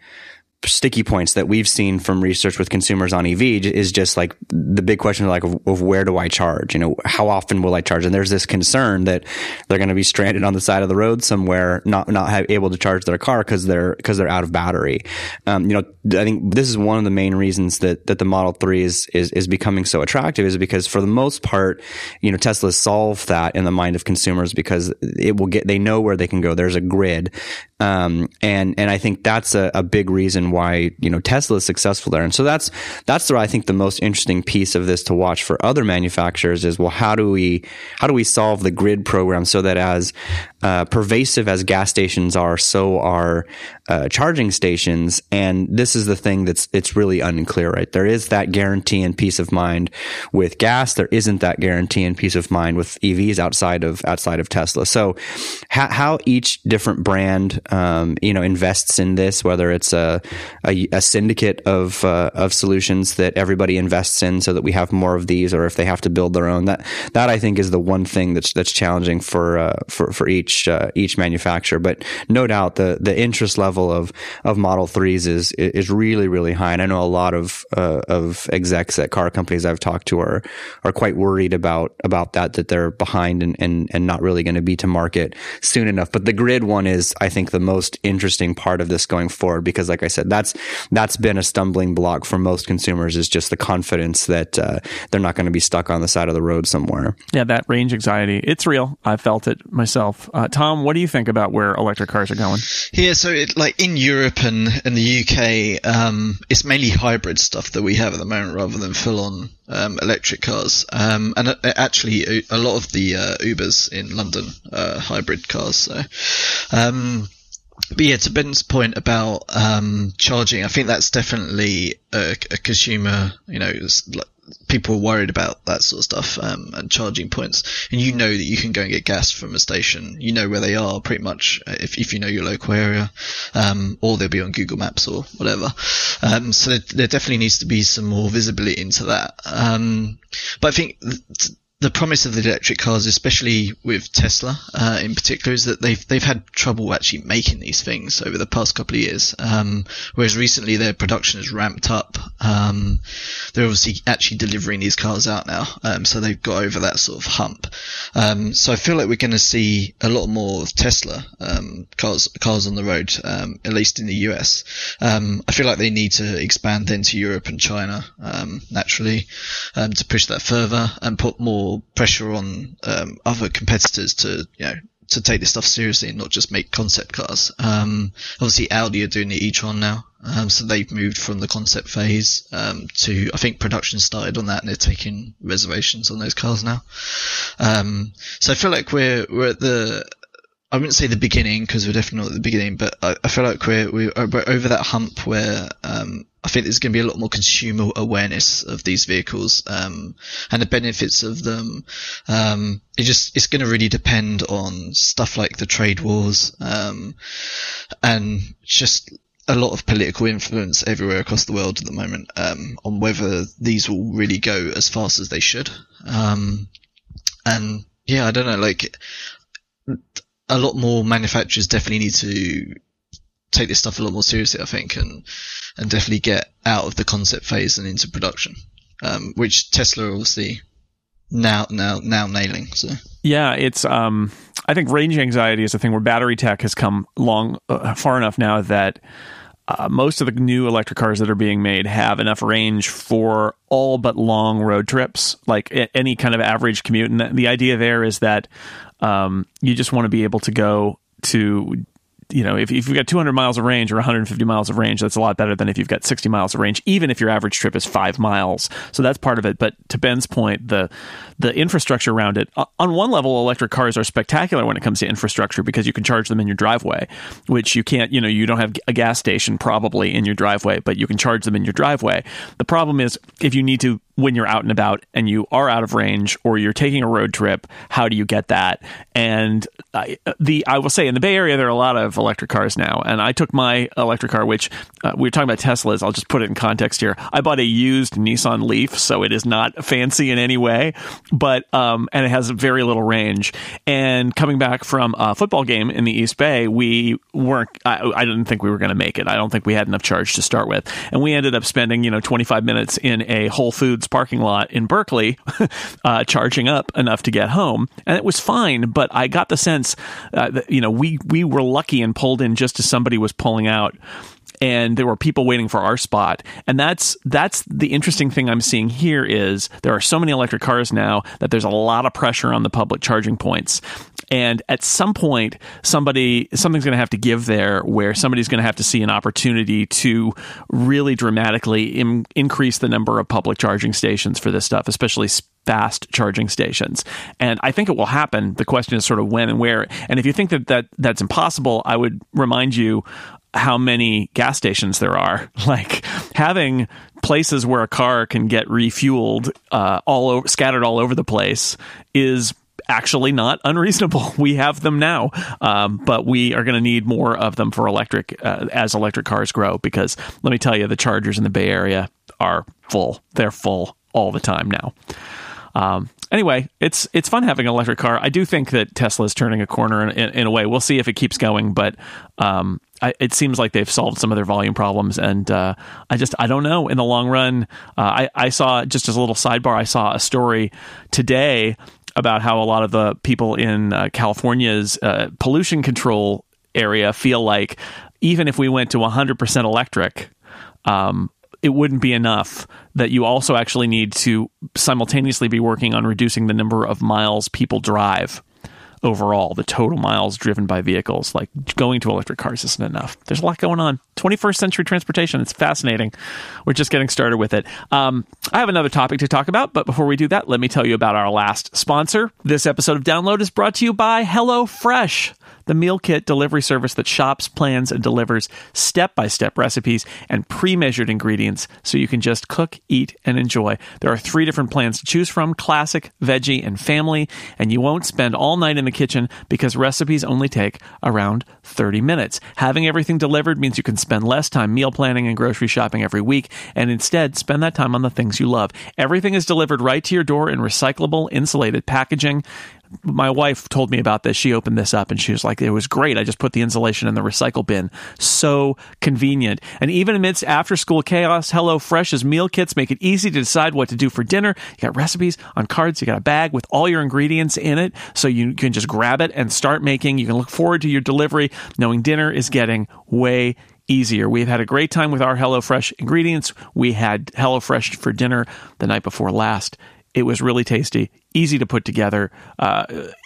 sticky points that we've seen from research with consumers on EV is just like the big question of like of, of, where do I charge? You know, how often will I charge? And there's this concern that they're going to be stranded on the side of the road somewhere, not not have, able to charge their car because they're because they're out of battery. Um, you know, I think this is one of the main reasons that that the Model Three is is is becoming so attractive is because for the most part, you know, Tesla solved that in the mind of consumers because it will get they know where they can go. There's a grid, um, and and I think that's a, a big reason why you know Tesla is successful there. And so that's that's the, I think the most interesting piece of this to watch for other manufacturers is well how do we how do we solve the grid program so that as uh, pervasive as gas stations are, so are uh, charging stations. And this is the thing that's it's really unclear, right? There is that guarantee and peace of mind with gas. There isn't that guarantee and peace of mind with EVs outside of outside of Tesla. So how, how each different brand um, you know invests in this, whether it's a a, a syndicate of uh, of solutions that everybody invests in, so that we have more of these, or if they have to build their own. That that I think is the one thing that's that's challenging for uh, for for each uh, each manufacturer. But no doubt the the interest level of of Model Threes is is really really high, and I know a lot of uh, of execs at car companies I've talked to are are quite worried about about that that they're behind and and, and not really going to be to market soon enough. But the grid one is I think the most interesting part of this going forward because, like I said, that's that's been a stumbling block for most consumers is just the confidence that uh, they're not going to be stuck on the side of the road somewhere. Yeah, that range anxiety, it's real. I felt it myself. Uh, Tom, what do you think about where electric cars are going? Yeah, so it, like in Europe and in the UK, um, it's mainly hybrid stuff that we have at the moment rather than full on um, electric cars. Um, and uh, actually, a lot of the uh, Ubers in London are hybrid cars. So, um, but yeah, to Ben's point about um, charging, I think that's definitely a, a consumer, you know, like people are worried about that sort of stuff um, and charging points. And you know that you can go and get gas from a station. You know where they are pretty much uh, if, if you know your local area, um, or they'll be on Google Maps or whatever. Um, so there, there, definitely needs to be some more visibility into that. Um, but I think. Th- the promise of the electric cars, especially with Tesla uh, in particular, is that they've they've had trouble actually making these things over the past couple of years. Um, whereas recently their production has ramped up. Um, they're obviously actually delivering these cars out now, um, so they've got over that sort of hump. Um, so I feel like we're going to see a lot more of Tesla um, cars cars on the road, um, at least in the US. I feel like they need to expand into Europe and China naturally to push that further and put more pressure on um, other competitors to you know to take this stuff seriously and not just make concept cars. Um, obviously, Audi are doing the e-tron now, um, so they've moved from the concept phase um, to I think production started on that, and they're taking reservations on those cars now. Um, so I feel like we're we're at the I wouldn't say the beginning because we're definitely not at the beginning, but I, I feel like we're, we're over that hump where um, I think there's going to be a lot more consumer awareness of these vehicles um, and the benefits of them. Um, it just it's going to really depend on stuff like the trade wars um, and just a lot of political influence everywhere across the world at the moment um, on whether these will really go as fast as they should. Um, and yeah, I don't know, like a lot more manufacturers definitely need to take this stuff a lot more seriously, I think, and and definitely get out of the concept phase and into production, um, which Tesla obviously now now now nailing. So yeah, it's um, I think range anxiety is a thing where battery tech has come long uh, far enough now that. Uh, most of the new electric cars that are being made have enough range for all but long road trips, like any kind of average commute. And the idea there is that um, you just want to be able to go to you know, if, if you've got 200 miles of range or 150 miles of range, that's a lot better than if you've got 60 miles of range, even if your average trip is five miles. So that's part of it. But to Ben's point, the the infrastructure around it, on one level, electric cars are spectacular when it comes to infrastructure because you can charge them in your driveway, which you can't, you know, you don't have a gas station probably in your driveway, but you can charge them in your driveway. The problem is if you need to when you're out and about and you are out of range or you're taking a road trip, how do you get that? And I, the I will say in the Bay Area there are a lot of electric cars now, and I took my electric car, which uh, we were talking about Teslas. I'll just put it in context here. I bought a used Nissan Leaf, so it is not fancy in any way, but um, and it has very little range. And coming back from a football game in the East Bay, we weren't. I, I didn't think we were going to make it. I don't think we had enough charge to start with, and we ended up spending you know 25 minutes in a Whole Foods parking lot in Berkeley, uh, charging up enough to get home, and it was fine. But I got the sense uh, that you know we we were lucky and pulled in just as somebody was pulling out and there were people waiting for our spot and that's that's the interesting thing i'm seeing here is there are so many electric cars now that there's a lot of pressure on the public charging points and at some point somebody something's going to have to give there where somebody's going to have to see an opportunity to really dramatically Im- increase the number of public charging stations for this stuff especially fast charging stations. And I think it will happen. The question is sort of when and where. And if you think that, that that's impossible, I would remind you how many gas stations there are. Like having places where a car can get refueled uh, all over, scattered all over the place is actually not unreasonable. We have them now, um, but we are going to need more of them for electric uh, as electric cars grow. Because let me tell you, the chargers in the Bay Area are full. They're full all the time now. Um, anyway, it's it's fun having an electric car. I do think that Tesla is turning a corner in, in, in, a way. We'll see if it keeps going, but um, I, it seems like they've solved some of their volume problems, and uh, I just I don't know. In the long run, uh, I I saw just as a little sidebar. I saw a story today about how a lot of the people in uh, California's uh, pollution control area feel like even if we went to 100% electric, um, it wouldn't be enough that you also actually need to simultaneously be working on reducing the number of miles people drive overall the total miles driven by vehicles like going to electric cars isn't enough. There's a lot going on. 21st century transportation it's fascinating. We're just getting started with it. Um, i have another topic to talk about but before we do that let me tell you about our last sponsor. This episode of download is brought to you by hello fresh the meal kit delivery service that shops, plans, and delivers step by step recipes and pre measured ingredients so you can just cook, eat, and enjoy. There are three different plans to choose from classic, veggie, and family, and you won't spend all night in the kitchen because recipes only take around 30 minutes. Having everything delivered means you can spend less time meal planning and grocery shopping every week and instead spend that time on the things you love. Everything is delivered right to your door in recyclable, insulated packaging my wife told me about this. She opened this up and she was like, it was great. I just put the insulation in the recycle bin. So convenient. And even amidst after school chaos, Hello Fresh's meal kits make it easy to decide what to do for dinner. You got recipes on cards. You got a bag with all your ingredients in it. So you can just grab it and start making. You can look forward to your delivery knowing dinner is getting way easier. We've had a great time with our HelloFresh ingredients. We had HelloFresh for dinner the night before last. It was really tasty, easy to put together. Uh,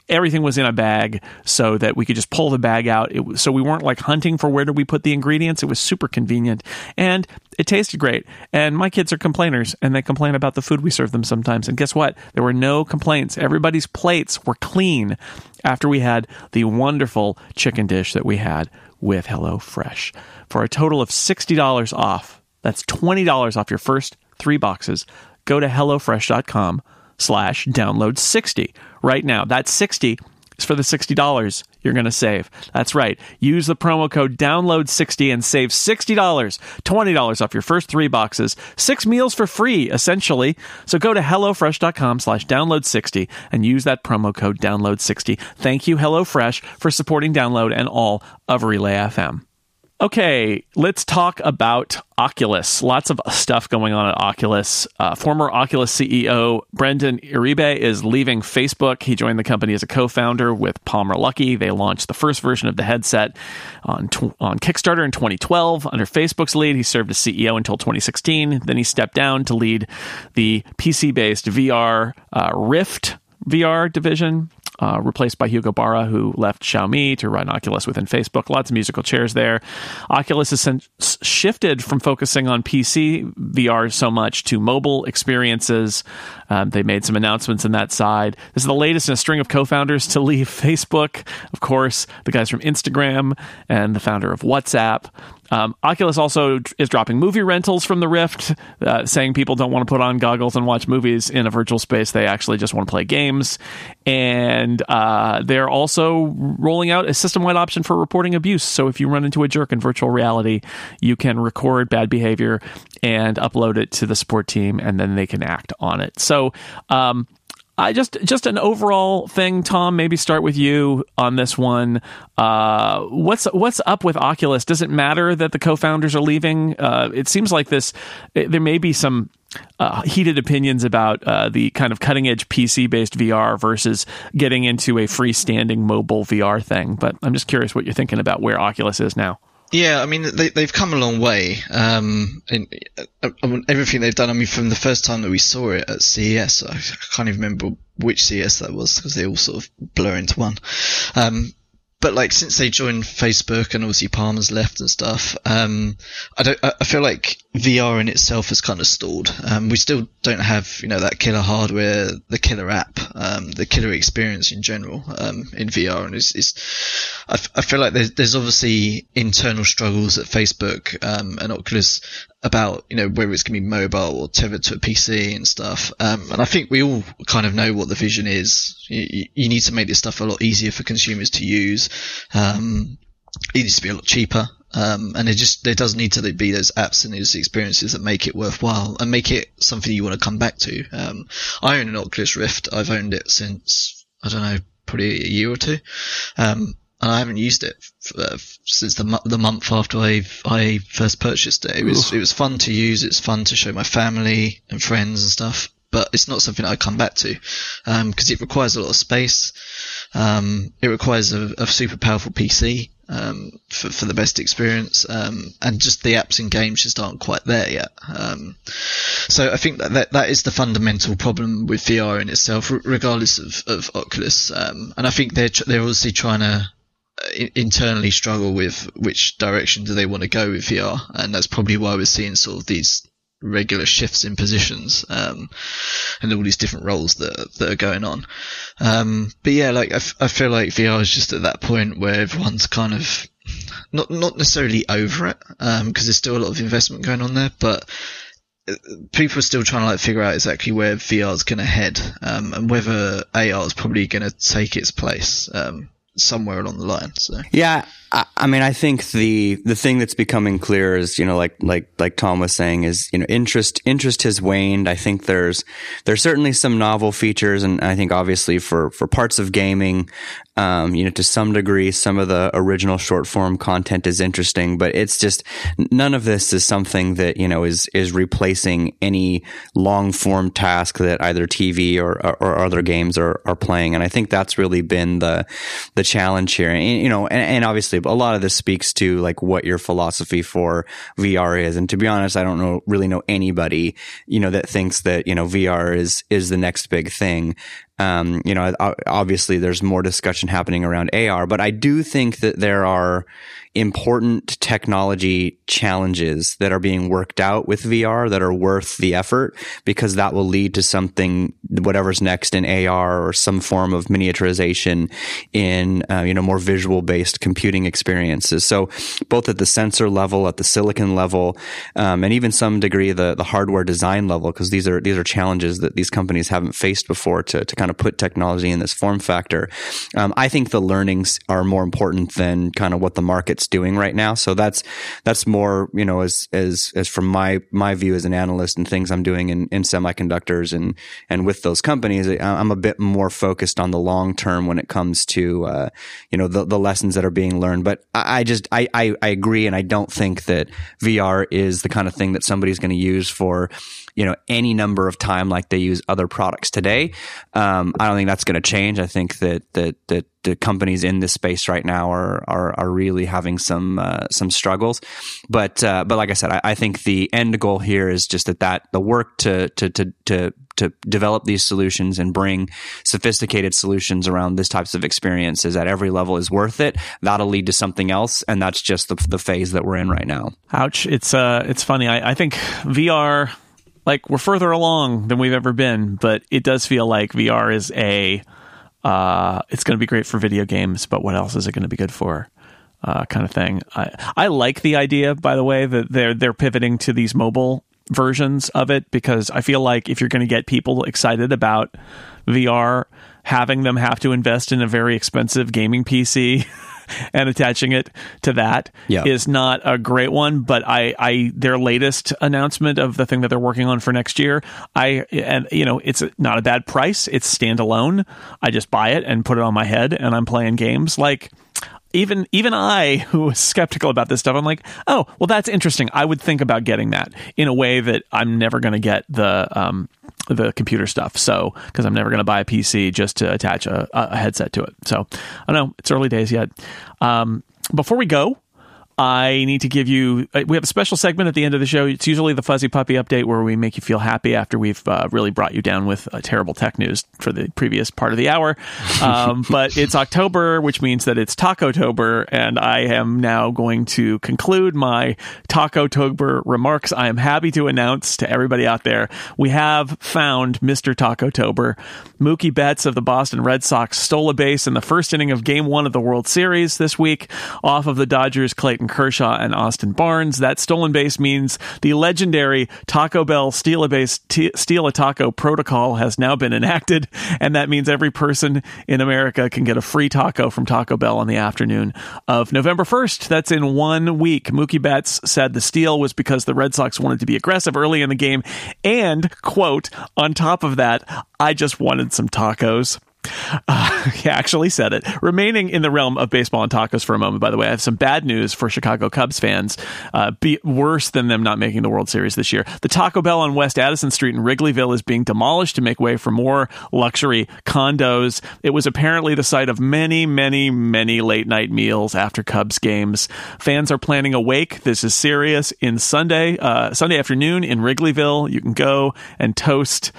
everything was in a bag so that we could just pull the bag out. So we weren't like hunting for where do we put the ingredients. It was super convenient and it tasted great. And my kids are complainers and they complain about the food we serve them sometimes. And guess what? There were no complaints. Everybody's plates were clean after we had the wonderful chicken dish that we had with Hello Fresh for a total of $60 off. That's $20 off your first three boxes go to HelloFresh.com slash download 60 right now. That 60 is for the $60 you're going to save. That's right. Use the promo code download60 and save $60, $20 off your first three boxes, six meals for free, essentially. So go to HelloFresh.com slash download60 and use that promo code download60. Thank you, HelloFresh, for supporting Download and all of Relay FM. Okay, let's talk about Oculus. Lots of stuff going on at Oculus. Uh, former Oculus CEO Brendan Iribe is leaving Facebook. He joined the company as a co-founder with Palmer Luckey. They launched the first version of the headset on tw- on Kickstarter in 2012 under Facebook's lead. He served as CEO until 2016. Then he stepped down to lead the PC-based VR uh, Rift VR division uh, replaced by Hugo Barra, who left Xiaomi to run Oculus within Facebook. Lots of musical chairs there. Oculus has shifted from focusing on PC VR so much to mobile experiences. Um, they made some announcements in that side. This is the latest in a string of co founders to leave Facebook. Of course, the guys from Instagram and the founder of WhatsApp. Um, Oculus also is dropping movie rentals from the Rift, uh, saying people don't want to put on goggles and watch movies in a virtual space. They actually just want to play games. And uh, they're also rolling out a system wide option for reporting abuse. So if you run into a jerk in virtual reality, you can record bad behavior and upload it to the support team, and then they can act on it. So, um, I just just an overall thing, Tom. Maybe start with you on this one. Uh, what's what's up with Oculus? Does it matter that the co-founders are leaving? Uh, it seems like this. It, there may be some uh, heated opinions about uh, the kind of cutting edge PC based VR versus getting into a freestanding mobile VR thing. But I'm just curious what you're thinking about where Oculus is now. Yeah, I mean they they've come a long way. Um, in, uh, everything they've done. I mean, from the first time that we saw it at CES, I can't even remember which CES that was because they all sort of blur into one. Um, but like since they joined Facebook and obviously Palmer's left and stuff, um, I don't. I feel like VR in itself has kind of stalled. Um, we still don't have you know that killer hardware, the killer app, um, the killer experience in general um, in VR, and it's. it's I, f- I feel like there's, there's obviously internal struggles at Facebook um, and Oculus about you know whether it's going to be mobile or tethered to a PC and stuff. Um, and I think we all kind of know what the vision is. You, you, need to make this stuff a lot easier for consumers to use. Um, it needs to be a lot cheaper. Um, and it just there does need to be those apps and those experiences that make it worthwhile and make it something you want to come back to. Um, I own an Oculus Rift. I've owned it since I don't know, probably a year or two. Um, I haven't used it f- uh, since the the month after I I first purchased it. It was Ooh. it was fun to use. It's fun to show my family and friends and stuff. But it's not something I come back to because um, it requires a lot of space. Um, it requires a, a, super powerful PC um, for, for the best experience, um, and just the apps and games just aren't quite there yet. Um, so I think that, that that is the fundamental problem with VR in itself, regardless of, of Oculus. Um, and I think they're they're obviously trying to internally struggle with which direction do they want to go with VR, and that's probably why we're seeing sort of these regular shifts in positions um, and all these different roles that that are going on. Um, but yeah, like I, f- I feel like VR is just at that point where everyone's kind of not not necessarily over it because um, there's still a lot of investment going on there, but uh, people are still trying to like figure out exactly where VR is going to head um, and whether AR is probably going to take its place. Somewhere along the line. So yeah, I, I, mean, I think the the thing that's becoming clear is you know like like like Tom was saying is you know interest interest has waned. I think there's there's certainly some novel features, and I think obviously for for parts of gaming, um, you know, to some degree, some of the original short form content is interesting, but it's just none of this is something that you know is is replacing any long form task that either TV or, or, or other games are are playing. And I think that's really been the the challenge here. And, you know, and, and obviously a lot of this speaks to like what your philosophy for VR is. And to be honest, I don't know really know anybody you know that thinks that you know VR is is the next big thing. Um, you know, obviously there's more discussion happening around AR, but I do think that there are important technology challenges that are being worked out with VR that are worth the effort because that will lead to something, whatever's next in AR or some form of miniaturization in, uh, you know, more visual based computing experiences. So both at the sensor level, at the silicon level, um, and even some degree the, the hardware design level, because these are, these are challenges that these companies haven't faced before to, to kind of put technology in this form factor. Um, I think the learnings are more important than kind of what the market doing right now. So that's that's more you know as as as from my my view as an analyst and things I'm doing in, in semiconductors and and with those companies, I'm a bit more focused on the long term when it comes to uh, you know the the lessons that are being learned. But I, I just I, I I agree, and I don't think that VR is the kind of thing that somebody's going to use for you know any number of time like they use other products today. Um, I don't think that's going to change. I think that that that the companies in this space right now are are, are really having some uh, some struggles. But uh, but like I said, I, I, think the end goal here is just that that the work to to to to to develop these solutions and bring sophisticated solutions around this types of experiences at every level is worth it. That'll lead to something else, and that's just the the phase that we're in right now. Ouch! It's uh, it's funny. I, I think VR, like we're further along than we've ever been, but it does feel like VR is a uh, it's going to be great for video games, but what else is it going to be good for? Uh, kind of thing. I I like the idea, by the way, that they're they're pivoting to these mobile versions of it because I feel like if you're going to get people excited about VR, having them have to invest in a very expensive gaming PC and attaching it to that is not a great one. But I, I, their latest announcement of the thing that they're working on for next year, I, and you know, it's not a bad price. It's standalone. I just buy it and put it on my head, and I'm playing games like even even I, who was skeptical about this stuff, I'm like, oh, well, that's interesting. I would think about getting that in a way that I'm never going to get the um, the computer stuff. So because I'm never going to buy a PC just to attach a, a, headset to it. So I don't know it's early days yet. Um, before we go, I need to give you. Uh, we have a special segment at the end of the show. It's usually the Fuzzy Puppy update where we make you feel happy after we've uh, really brought you down with uh, terrible tech news for the previous part of the hour. Um, but it's October, which means that it's Taco Tober, and I am now going to conclude my Taco Tober remarks. I am happy to announce to everybody out there we have found Mr. Taco Tober. Mookie Betts of the Boston Red Sox stole a base in the first inning of Game One of the World Series this week off of the Dodgers' Clayton Kershaw and Austin Barnes. That stolen base means the legendary Taco Bell steal a base, t- steal a taco protocol has now been enacted, and that means every person in America can get a free taco from Taco Bell on the afternoon of November 1st. That's in one week. Mookie Betts said the steal was because the Red Sox wanted to be aggressive early in the game, and quote, on top of that, I just wanted some tacos. Uh, he actually said it. Remaining in the realm of baseball and tacos for a moment, by the way, I have some bad news for Chicago Cubs fans. Uh, be worse than them not making the World Series this year. The Taco Bell on West Addison Street in Wrigleyville is being demolished to make way for more luxury condos. It was apparently the site of many, many, many late night meals after Cubs games. Fans are planning a wake. This is serious. In Sunday, uh, Sunday afternoon in Wrigleyville, you can go and toast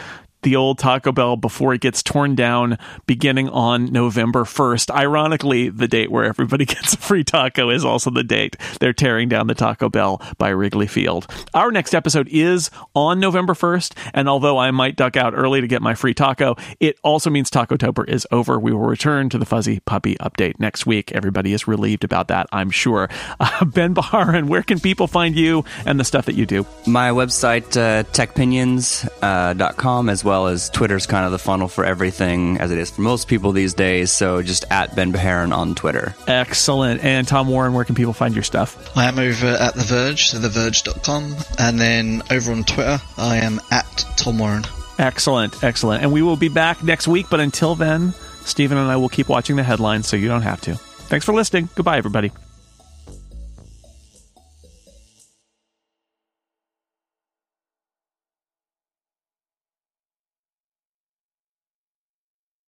the old Taco Bell before it gets torn down beginning on November 1st. Ironically, the date where everybody gets a free taco is also the date they're tearing down the Taco Bell by Wrigley Field. Our next episode is on November 1st, and although I might duck out early to get my free taco, it also means Taco Tober is over. We will return to the Fuzzy Puppy update next week. Everybody is relieved about that, I'm sure. Uh, ben Bajarin, where can people find you and the stuff that you do? My website, uh, techpinions.com, uh, as well well as Twitter's kind of the funnel for everything, as it is for most people these days. So just at Ben Bajarin on Twitter. Excellent. And Tom Warren, where can people find your stuff? I am over at The Verge, so TheVerge.com. And then over on Twitter, I am at Tom Warren. Excellent. Excellent. And we will be back next week. But until then, Stephen and I will keep watching the headlines so you don't have to. Thanks for listening. Goodbye, everybody.